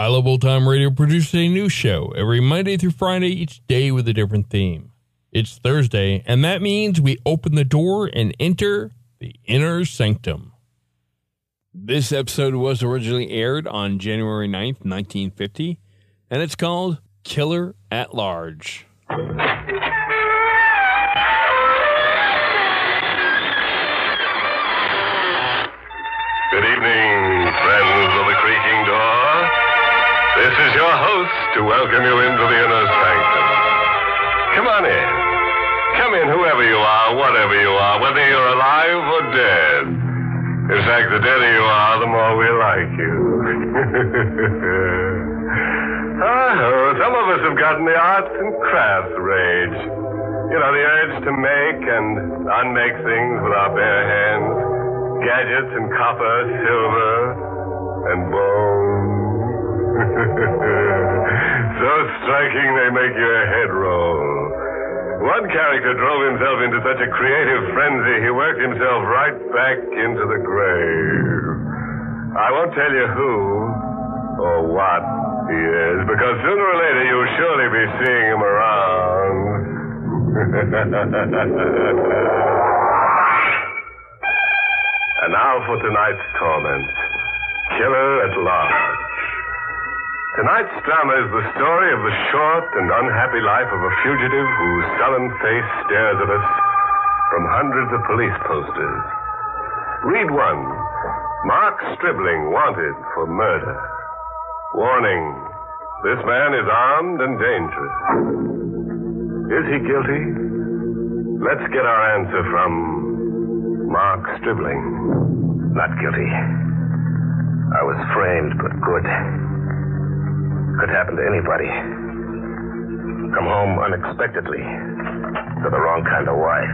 I Love Old Time Radio produces a new show every Monday through Friday, each day with a different theme. It's Thursday, and that means we open the door and enter the inner sanctum. This episode was originally aired on January 9th, 1950, and it's called Killer at Large. Good evening, This is your host to welcome you into the inner sanctum. Come on in. Come in, whoever you are, whatever you are, whether you're alive or dead. In fact, the deader you are, the more we like you. Ah, oh, some of us have gotten the arts and crafts rage. You know, the urge to make and unmake things with our bare hands gadgets and copper, silver, and bone. so striking they make your head roll. One character drove himself into such a creative frenzy he worked himself right back into the grave. I won't tell you who or what he is, because sooner or later you'll surely be seeing him around. And now for tonight's torment Killer at Large. Tonight's drama is the story of the short and unhappy life of a fugitive whose sullen face stares at us from hundreds of police posters. Read one Mark Stribling wanted for murder. Warning this man is armed and dangerous. Is he guilty? Let's get our answer from Mark Stribling. Not guilty. I was framed, but good. Could happen to anybody. Come home unexpectedly to the wrong kind of wife.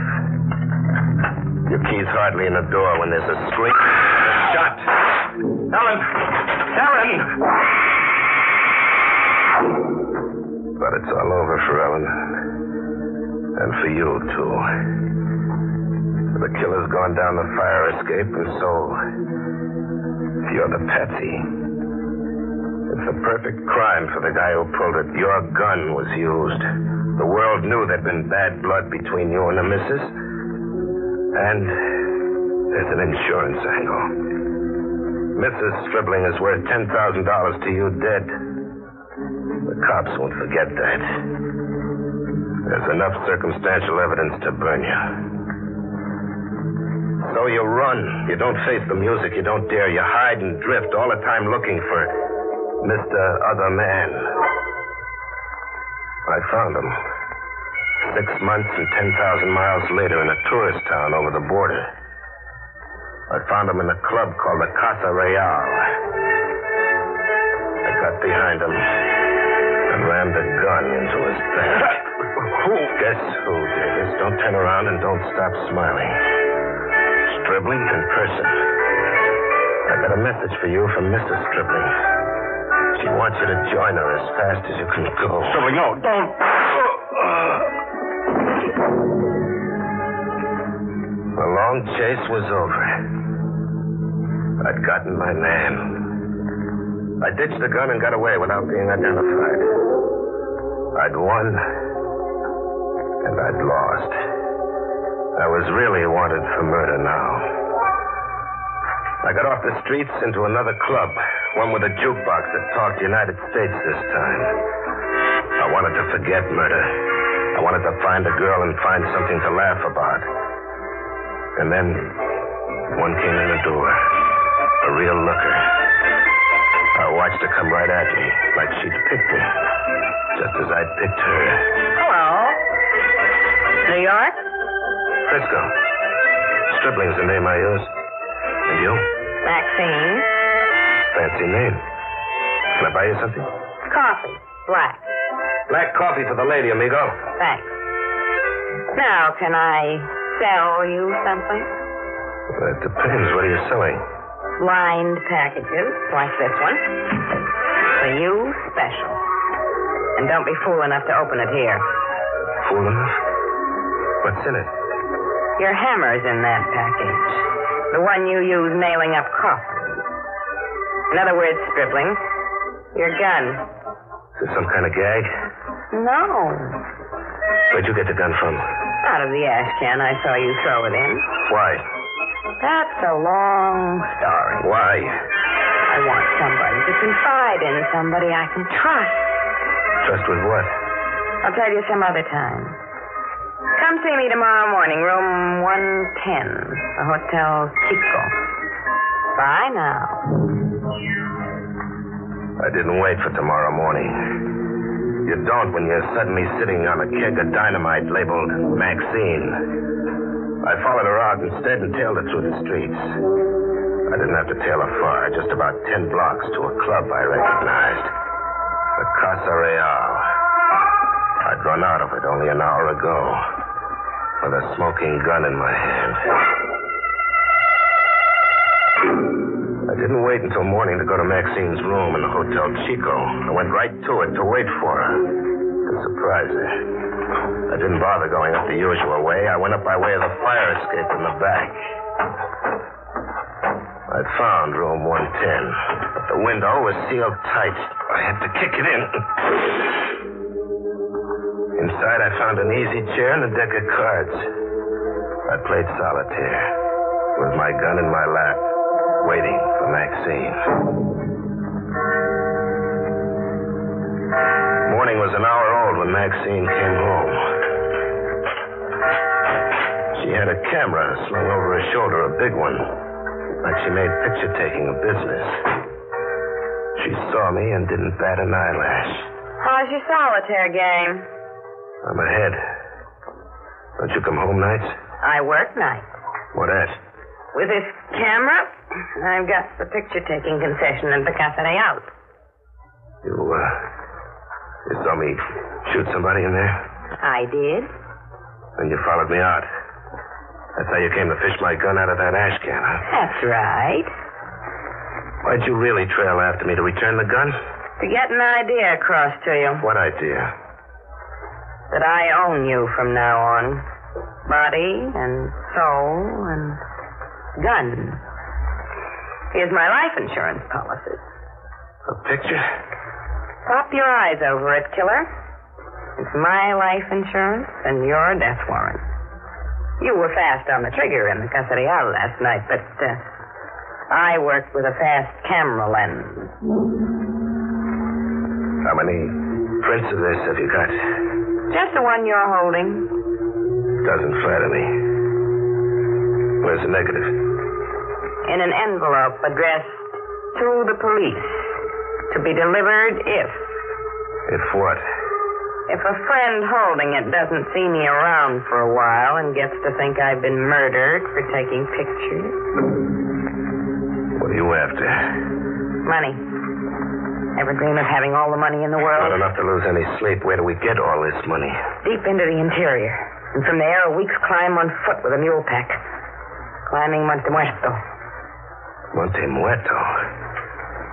Your key's hardly in the door when there's a scream. A shot. Helen! Ellen! But it's all over for Ellen. And for you, too. The killer's gone down the fire escape, and so you're the patsy. It's a perfect crime for the guy who pulled it. Your gun was used. The world knew there'd been bad blood between you and the missus. And there's an insurance angle. Mrs. Stribling is worth $10,000 to you dead. The cops won't forget that. There's enough circumstantial evidence to burn you. So you run. You don't face the music. You don't dare. You hide and drift all the time looking for Mr. Other Man. I found him. Six months and 10,000 miles later in a tourist town over the border. I found him in a club called the Casa Real. I got behind him and rammed a gun into his back. who? Guess who, Davis? Don't turn around and don't stop smiling. Stribling in person. I got a message for you from Mrs. Stribling. She wants you to join her as fast as you can go. Stribling, no, don't. Uh, uh. The long chase was over. I'd gotten my man. I ditched the gun and got away without being identified. I'd won, and I'd lost. I was really wanted for murder now. I got off the streets into another club, one with a jukebox that talked United States this time. I wanted to forget murder. I wanted to find a girl and find something to laugh about. And then one came in the door. A real looker. I watched her come right at me, like she'd picked me. Just as I'd picked her. Hello. New York? Frisco. Stribling's the name I use. And you? Maxine. Fancy name. Can I buy you something? Coffee. Black. Black coffee for the lady, amigo. Thanks. Now, can I sell you something? Well, it depends. What are you selling? Lined packages, like this one. For you, special. And don't be fool enough to open it here. Fool enough? What's in it? Your hammer's in that package. The one you use nailing up coffins. In other words, Stribling, your gun. Is this some kind of gag? No. Where'd you get the gun from? Out of the ash can I saw you throw it in. Why? That's a long story. Why? I want somebody to confide in, somebody I can trust. Trust with what? I'll tell you some other time. Come see me tomorrow morning, room 110, the Hotel Chico. Bye now. I didn't wait for tomorrow morning. You don't when you're suddenly sitting on a keg of dynamite labeled Maxine. I followed her out instead and tailed her through the streets. I didn't have to tail her far, just about ten blocks to a club I recognized. The Casa Real. I'd run out of it only an hour ago, with a smoking gun in my hand. I didn't wait until morning to go to Maxine's room in the Hotel Chico. I went right to it to wait for her. To surprise her. I didn't bother going up the usual way. I went up by way of the fire escape in the back. I found room 110. But the window was sealed tight. I had to kick it in. Inside, I found an easy chair and a deck of cards. I played solitaire with my gun in my lap, waiting for Maxine. Morning was an hour old when Maxine came home. She had a camera slung over her shoulder, a big one, like she made picture taking a business. She saw me and didn't bat an eyelash. How's your solitaire game? I'm ahead. Don't you come home nights? I work nights. What at? With this camera, I've got the picture taking concession in the cafe out. You, uh, you saw me shoot somebody in there? I did. Then you followed me out. That's how you came to fish my gun out of that ash can, huh? That's right. Why'd you really trail after me to return the gun? To get an idea across to you What idea? That I own you from now on. Body and soul and gun. Here's my life insurance policy. A picture? Pop your eyes over it, killer. It's my life insurance and your death warrant. You were fast on the trigger in the Casa Real last night, but uh, I worked with a fast camera lens. How many prints of this have you got? Just the one you're holding. Doesn't flatter me. Where's the negative? in an envelope addressed to the police to be delivered if If what? if a friend holding it doesn't see me around for a while and gets to think I've been murdered for taking pictures. What are you after? Money. Ever dream of having all the money in the world? Not enough to lose any sleep. Where do we get all this money? Deep into the interior. And from there, a week's climb on foot with a mule pack. Climbing Monte Muerto. Monte Muerto.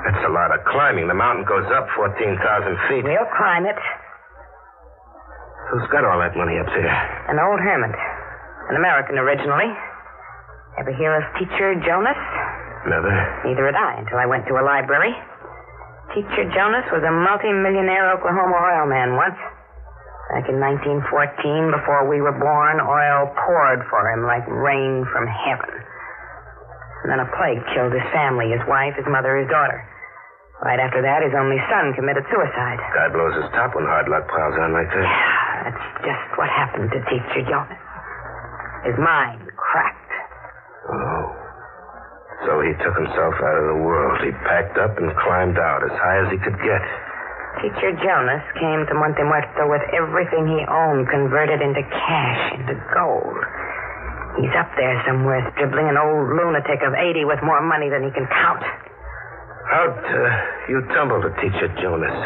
That's a lot of climbing. The mountain goes up 14,000 feet. We'll climb it. Who's got all that money up there? An old hermit. An American originally. Ever hear of Teacher Jonas? Never. Neither had I until I went to a library. Teacher Jonas was a multi-millionaire Oklahoma oil man once. Back in 1914, before we were born, oil poured for him like rain from heaven. And then a plague killed his family, his wife, his mother, his daughter. Right after that, his only son committed suicide. Guy blows his top when hard luck piles on like that. Yeah, that's just what happened to Teacher Jonas. His mind. So he took himself out of the world. He packed up and climbed out as high as he could get. Teacher Jonas came to Monte Muerto with everything he owned converted into cash, into gold. He's up there somewhere, dribbling an old lunatic of 80 with more money than he can count. How'd uh, you tumble to Teacher Jonas?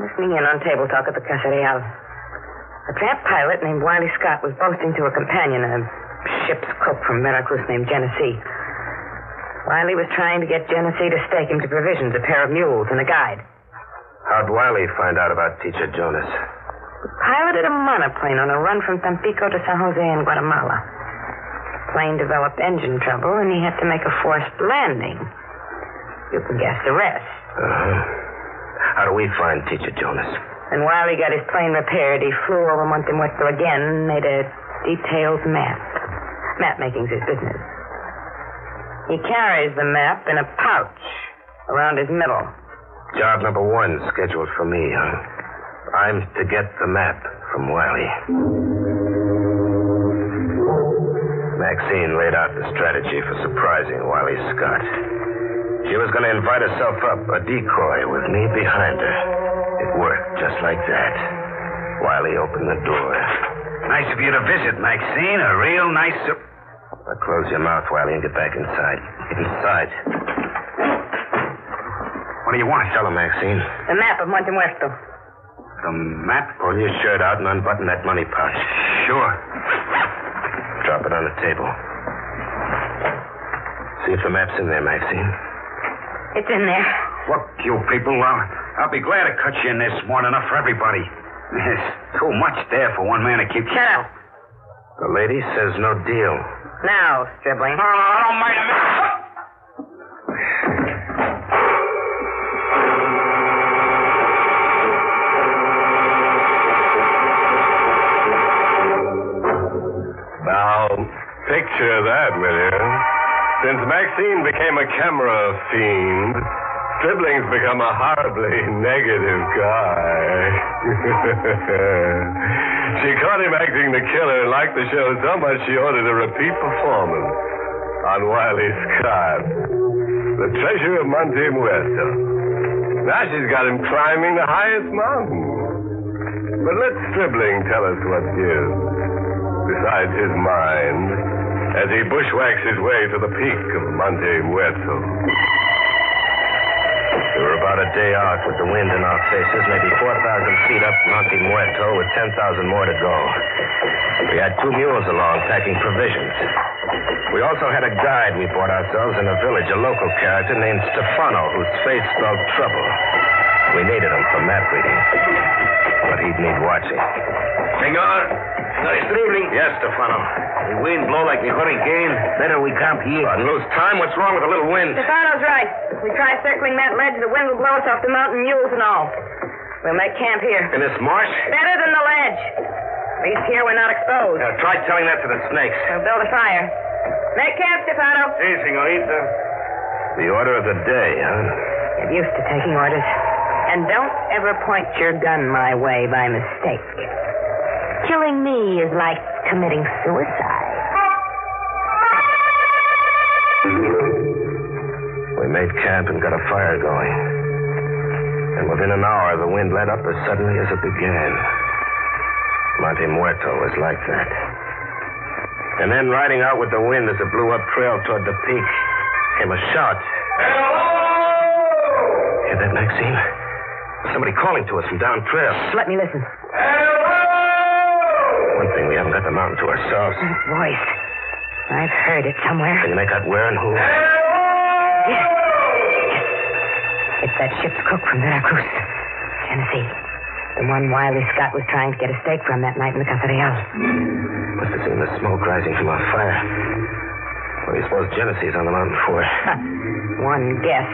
Listening in on table talk at the Casa Real. A tramp pilot named Wiley Scott was boasting to a companion, a ship's cook from Veracruz named Genesee. Wiley was trying to get Genesee to stake him to provisions, a pair of mules, and a guide. How'd Wiley find out about Teacher Jonas? He piloted a monoplane on a run from Tampico to San Jose in Guatemala. The plane developed engine trouble, and he had to make a forced landing. You can guess the rest. Uh-huh. How do we find Teacher Jonas? And while he got his plane repaired, he flew over Monte Muerto again and made a detailed map. Map making's his business. He carries the map in a pouch around his middle. Job number one scheduled for me, huh? I'm to get the map from Wiley. Maxine laid out the strategy for surprising Wiley Scott. She was going to invite herself up, a decoy, with me behind her. It worked just like that. Wiley opened the door. Nice of you to visit, Maxine. A real nice. Su- now close your mouth, Wiley, and get back inside. Get inside. what do you want? Tell her, Maxine. The map of Monte Muerto. The map? Pull your shirt out and unbutton that money pouch. Sure. Drop it on the table. See if the map's in there, Maxine. It's in there. Look, you people, I'll, I'll be glad to cut you in this than enough for everybody. There's too much there for one man to keep. Shut up. The lady says no deal. Now, Stribling. Oh, I don't mind a minute. Now, picture that, will you? Since Maxine became a camera fiend, Stribling's become a horribly negative guy. she caught him acting the killer and liked the show so much she ordered a repeat performance on Wiley Scott, the treasure of Monte Muerto. Now she's got him climbing the highest mountain. But let Stribling tell us what gives, besides his mind, as he bushwhacks his way to the peak of Monte Muerto. About a day out with the wind in our faces, maybe 4,000 feet up Monte Muerto with 10,000 more to go. We had two mules along packing provisions. We also had a guide we bought ourselves in a village, a local character named Stefano, whose face spelled trouble. We needed him for map reading. But he'd need watching. Senor, Senor Stribling. Yes, Stefano. The wind blow like the hurricane. Better we camp here. And lose time? What's wrong with a little wind? Stefano's right. If we try circling that ledge, the wind will blow us off the mountain, mules and all. We'll make camp here. In this marsh? Better than the ledge. At least here we're not exposed. Now, try telling that to the snakes. We'll build a fire. Make camp, Stefano. Si, senorita. The order of the day, huh? Get used to taking orders. And don't ever point your gun my way by mistake. Killing me is like committing suicide. Made camp and got a fire going. And within an hour, the wind let up as suddenly as it began. Monte Muerto was like that. And then, riding out with the wind as it blew up trail toward the peak, came a shout. Hello! Hear that, Maxine? Somebody calling to us from down trail. Let me listen. Hello! One thing, we haven't got the mountain to ourselves. That voice. I've heard it somewhere. Can you make out where and who? Yes. It's that ship's cook from Veracruz. Genesee. The one Wiley Scott was trying to get a stake from that night in the Casa Real. Must have seen the smoke rising from our fire. What do you suppose Genesee's on the mountain for? One guess.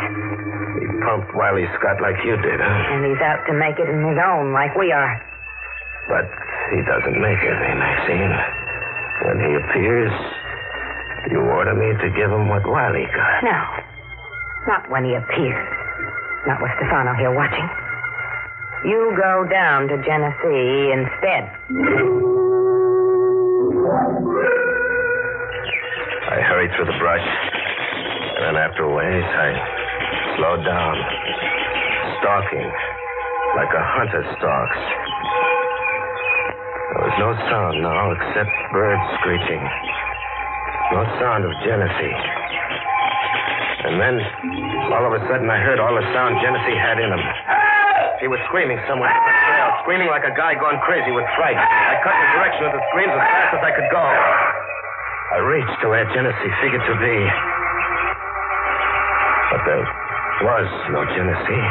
He pumped Wiley Scott like you did, huh? And he's out to make it in his own, like we are. But he doesn't make it, eh, Maxine? When he appears, you order me to give him what Wiley got. No. Not when he appears. Not with Stefano here watching. You go down to Genesee instead. I hurried through the brush. And then after a ways, I slowed down, stalking like a hunter stalks. There was no sound now except birds screeching. No sound of Genesee. And then, all of a sudden, I heard all the sound Genesee had in him. He was screaming somewhere up the trail, screaming like a guy gone crazy with fright. I cut the direction of the screams as fast as I could go. I reached to where Genesee figured to be. But there was no Genesee.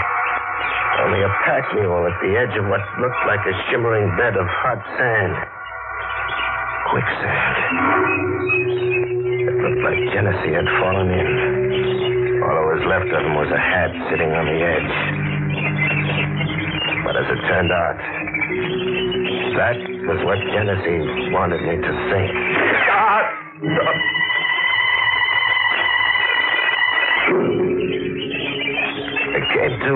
Only a pack mule at the edge of what looked like a shimmering bed of hot sand. Quicksand. It looked like Genesee had fallen in. Left of him was a hat sitting on the edge. But as it turned out, that was what Genesee wanted me to think. It came to,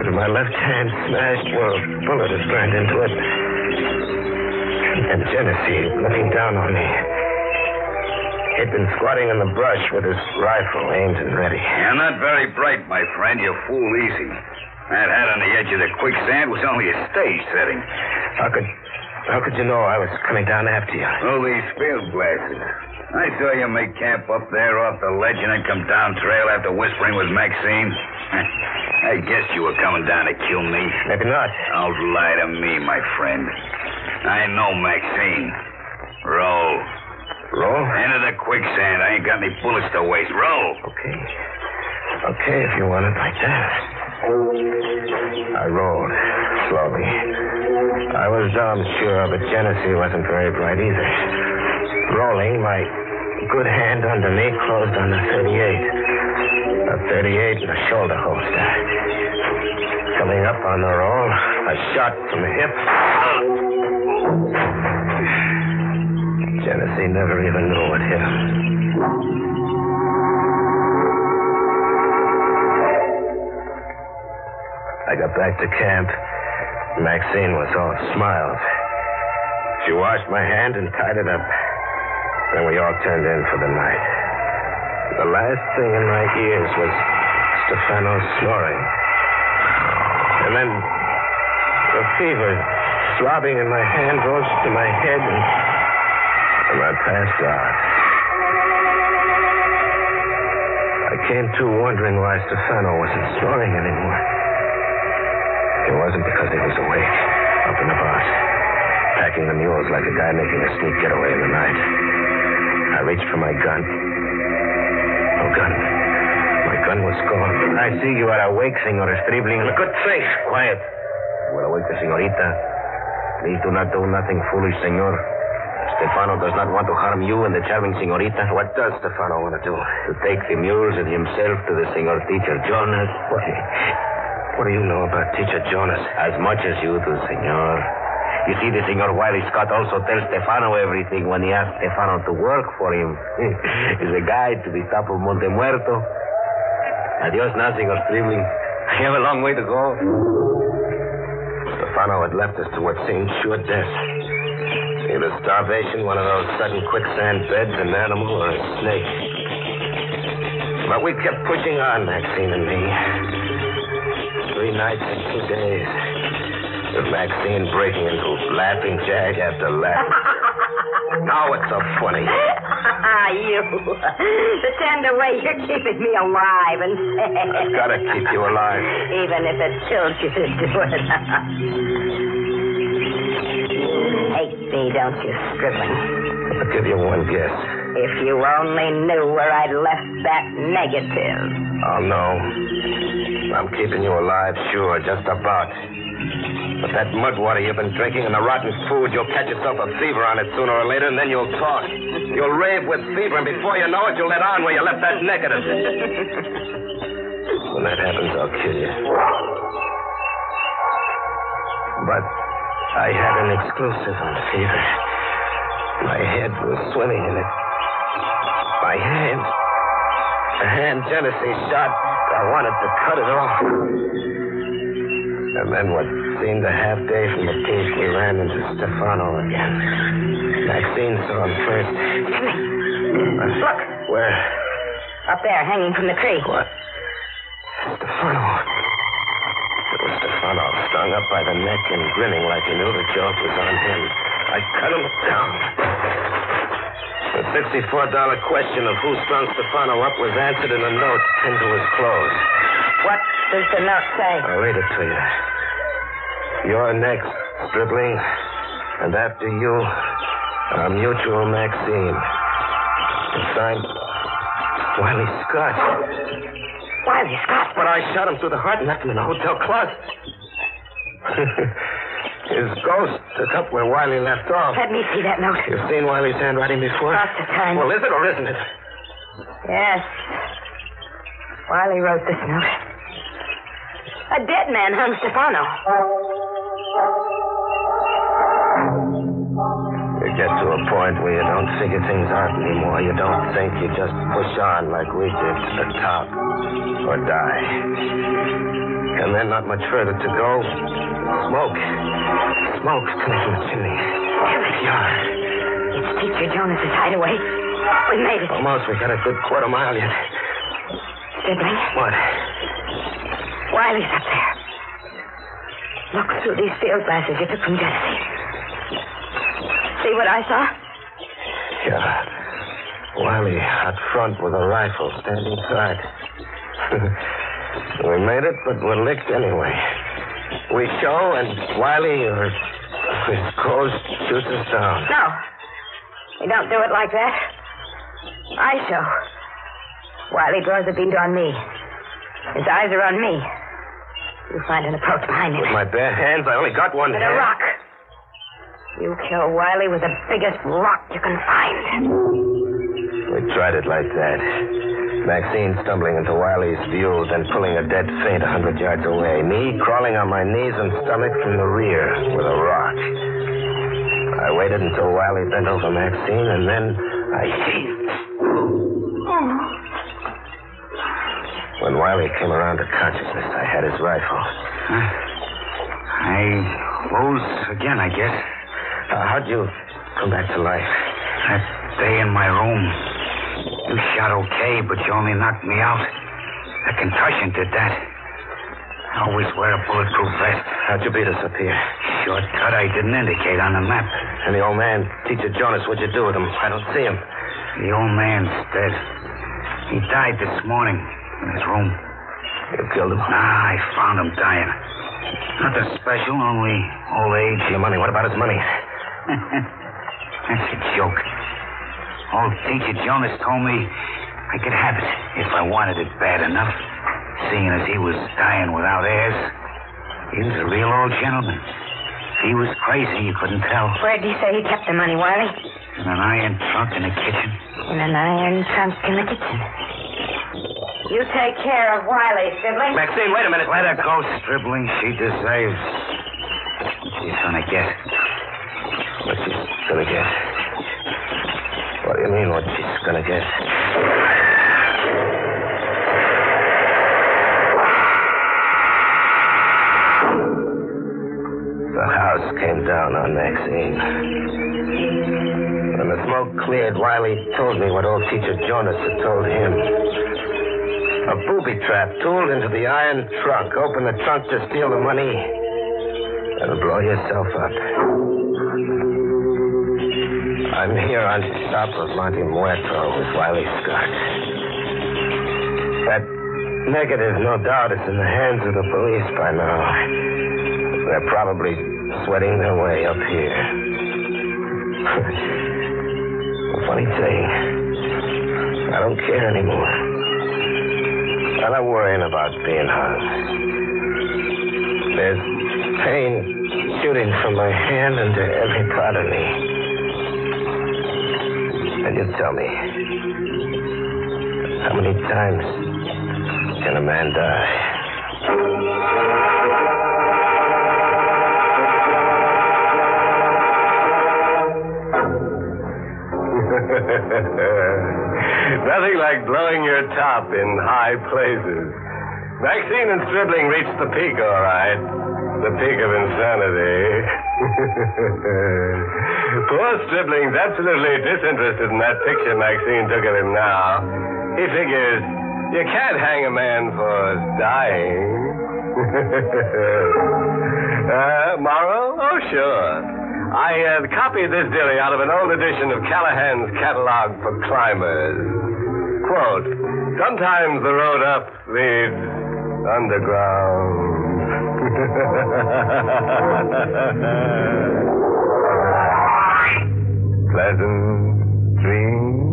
but my left hand smashed where a bullet had burned into it. And Genesee looking down on me. He'd been squatting in the brush with his rifle aimed and ready. You're not very bright, my friend. You fool easy. That hat on the edge of the quicksand was only a stage setting. How could how could you know I was coming down after you? Oh, these field glasses. I saw you make camp up there off the ledge and then come down trail after whispering with Maxine. I guessed you were coming down to kill me. Maybe not. Don't lie to me, my friend. I know Maxine. Roll. Roll? Into the quicksand. I ain't got any bullets to waste. Roll. Okay. Okay, if you want it like that. I rolled slowly. I was damn sure, but Genesee wasn't very bright either. Rolling, my good hand underneath closed on the 38. A 38 and a shoulder holster. Coming up on the roll, a shot from the hip. Genesee never even knew what hit him. I got back to camp. Maxine was all smiles. She washed my hand and tied it up. Then we all turned in for the night. The last thing in my ears was Stefano snoring. And then the fever throbbing in my hand rose to my head and, and I passed out. I came to wondering why Stefano wasn't snoring anymore. It wasn't because he was awake, up and about, packing the mules like a guy making a sneak getaway in the night. I reached for my gun. No gun. My gun was gone. I see you are awake, Senor Stribling. Good thing. Quiet. You are awake, senorita. Please do not do nothing foolish, senor. Stefano does not want to harm you and the charming senorita. What does Stefano want to do? To take the mules and himself to the senor teacher Jonas. What? What do you know about Teacher Jonas? As much as you do, senor. You see, the Senor Wiley Scott also tells Stefano everything when he asks Stefano to work for him. He's a guide to the top of Monte Muerto. Adios now, Senor Stribling. I have a long way to go. Stefano had left us to what seemed sure death. Either starvation, one of those sudden quicksand beds, an animal, or a snake. But we kept pushing on, Maxine and me. Three nights and two days. With Maxine breaking into laughing jag after laugh. now it's so funny. Ah, you. The tender way you're keeping me alive and I've got to keep you alive. Even if it kills you to do it. Me, don't you, Stribling? I'll give you one guess. If you only knew where I'd left that negative. Oh, no. I'm keeping you alive, sure, just about. But that mud water you've been drinking and the rotten food, you'll catch yourself a fever on it sooner or later, and then you'll talk. You'll rave with fever, and before you know it, you'll let on where you left that negative. when that happens, I'll kill you. But I had an exclusive on fever. My head was swimming in it. My hand. The hand Genesee shot. I wanted to cut it off. And then what seemed a half day from the peace, we ran into Stefano again. Maxine saw him first. Look, Where? Up there, hanging from the tree. What? Strung up by the neck and grinning like he knew the joke was on him. I cut him down. The $64 question of who strung Stefano up was answered in a note pinned to his clothes. What does the note say? I'll read it to you. You're next, Stribling. And after you, our mutual Maxine. It's signed Wiley Scott. Wiley Scott. But I shot him through the heart and left him in the hotel closet. His ghost took up where Wiley left off. Let me see that note. You've seen Wiley's handwriting before? Lots of times. Well, is it or isn't it? Yes. Wiley wrote this note. A dead man hung Stefano. You get to a point where you don't figure things out anymore. You don't think. You just push on like we did to the top or die. And then not much further to go. Smoke. Smoke's coming from the chimney. Yeah. It's Teacher Jonas's hideaway. We made it. Almost. We got a good quarter mile yet. Stribling, What? Wiley's up there. Look through these field glasses you took from Genesee. See what I saw? Yeah. Wiley out front with a rifle standing guard. we made it, but we're licked anyway. We show, and Wiley ghost shoots us down. No. You don't do it like that. I show. Wiley draws a bead on me. His eyes are on me. You find an approach behind him. With my bare hands, I only got one With hand. a rock. You kill Wiley with the biggest rock you can find. We tried it like that. Maxine stumbling into Wiley's view, then pulling a dead faint a hundred yards away. Me crawling on my knees and stomach from the rear with a rock. I waited until Wiley bent over Maxine, and then I heaved. When Wiley came around to consciousness, I had his rifle. I rose again, I guess. Uh, how'd you come back to life? That day in my room. You shot okay, but you only knocked me out. A concussion did that. I always wear a bulletproof vest. How'd you beat us up here? Shortcut I didn't indicate on the map. And the old man, Teacher Jonas, what'd you do with him? I don't see him. The old man's dead. He died this morning in his room. You killed him. Ah, I found him dying. Nothing special, only old age. Your money. What about his money? That's a joke. Old teacher Jonas told me I could have it if I wanted it bad enough. Seeing as he was dying without heirs. He was a real old gentleman. He was crazy, you couldn't tell. Where'd you say he kept the money, Wiley? In an iron trunk in the kitchen. In an iron trunk in the kitchen. You take care of Wiley, Stribling. Maxine, wait a minute. Let her go, Stribling. She deserves she's gonna get. What she's gonna get? Mean, what she's gonna get? The house came down on Maxine. When the smoke cleared, Wiley told me what old teacher Jonas had told him. A booby trap tooled into the iron trunk. Open the trunk to steal the money and blow yourself up. I'm here on top of Monte Muerto with Wiley Scott. That negative, no doubt, is in the hands of the police by now. They're probably sweating their way up here. funny thing, I don't care anymore. I'm not worrying about being hung. There's pain shooting from my hand into every part of me. You tell me, how many times can a man die? Nothing like blowing your top in high places. Maxine and Stribling reached the peak, all right. The peak of insanity. Poor Stribling's absolutely disinterested in that picture Maxine took of him now. He figures you can't hang a man for dying. uh, Morrow? Oh, sure. I uh, copied this dilly out of an old edition of Callahan's Catalog for Climbers. Quote, sometimes the road up leads underground. Pleasant dreams.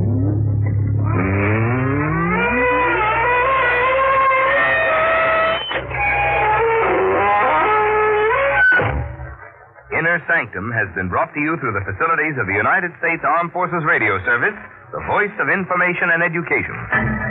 Inner Sanctum has been brought to you through the facilities of the United States Armed Forces Radio Service, the voice of information and education.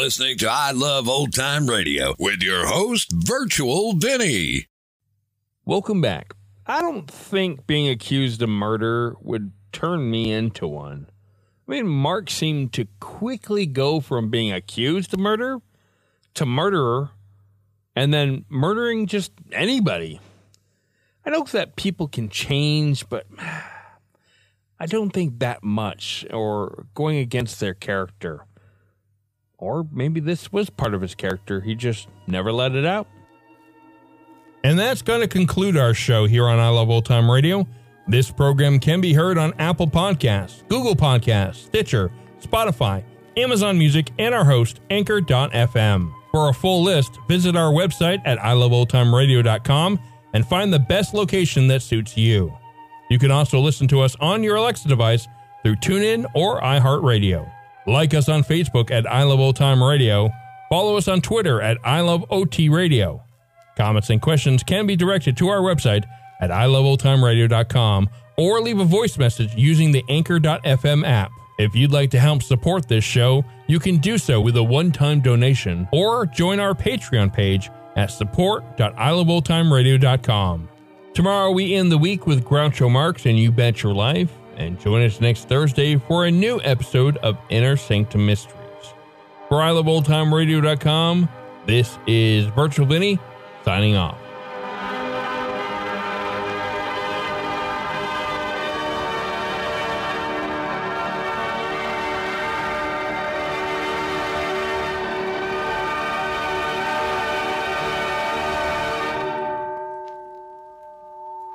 Listening to I Love Old Time Radio with your host, Virtual Vinny. Welcome back. I don't think being accused of murder would turn me into one. I mean, Mark seemed to quickly go from being accused of murder to murderer and then murdering just anybody. I know that people can change, but I don't think that much or going against their character. Or maybe this was part of his character. He just never let it out. And that's going to conclude our show here on I Love Old Time Radio. This program can be heard on Apple Podcasts, Google Podcasts, Stitcher, Spotify, Amazon Music, and our host, Anchor.fm. For a full list, visit our website at iloveoldtimeradio.com and find the best location that suits you. You can also listen to us on your Alexa device through TuneIn or iHeartRadio. Like us on Facebook at I Love Old Time Radio. Follow us on Twitter at I Love OT Radio. Comments and questions can be directed to our website at iloveoldtimeradio.com or leave a voice message using the Anchor.fm app. If you'd like to help support this show, you can do so with a one-time donation or join our Patreon page at support.iloveoldtimeradio.com. Tomorrow we end the week with Groucho Marx and You Bet Your Life and join us next Thursday for a new episode of Inner Sanctum Mysteries. For iloveoldtimeradio.com, this is Virtual Vinny signing off.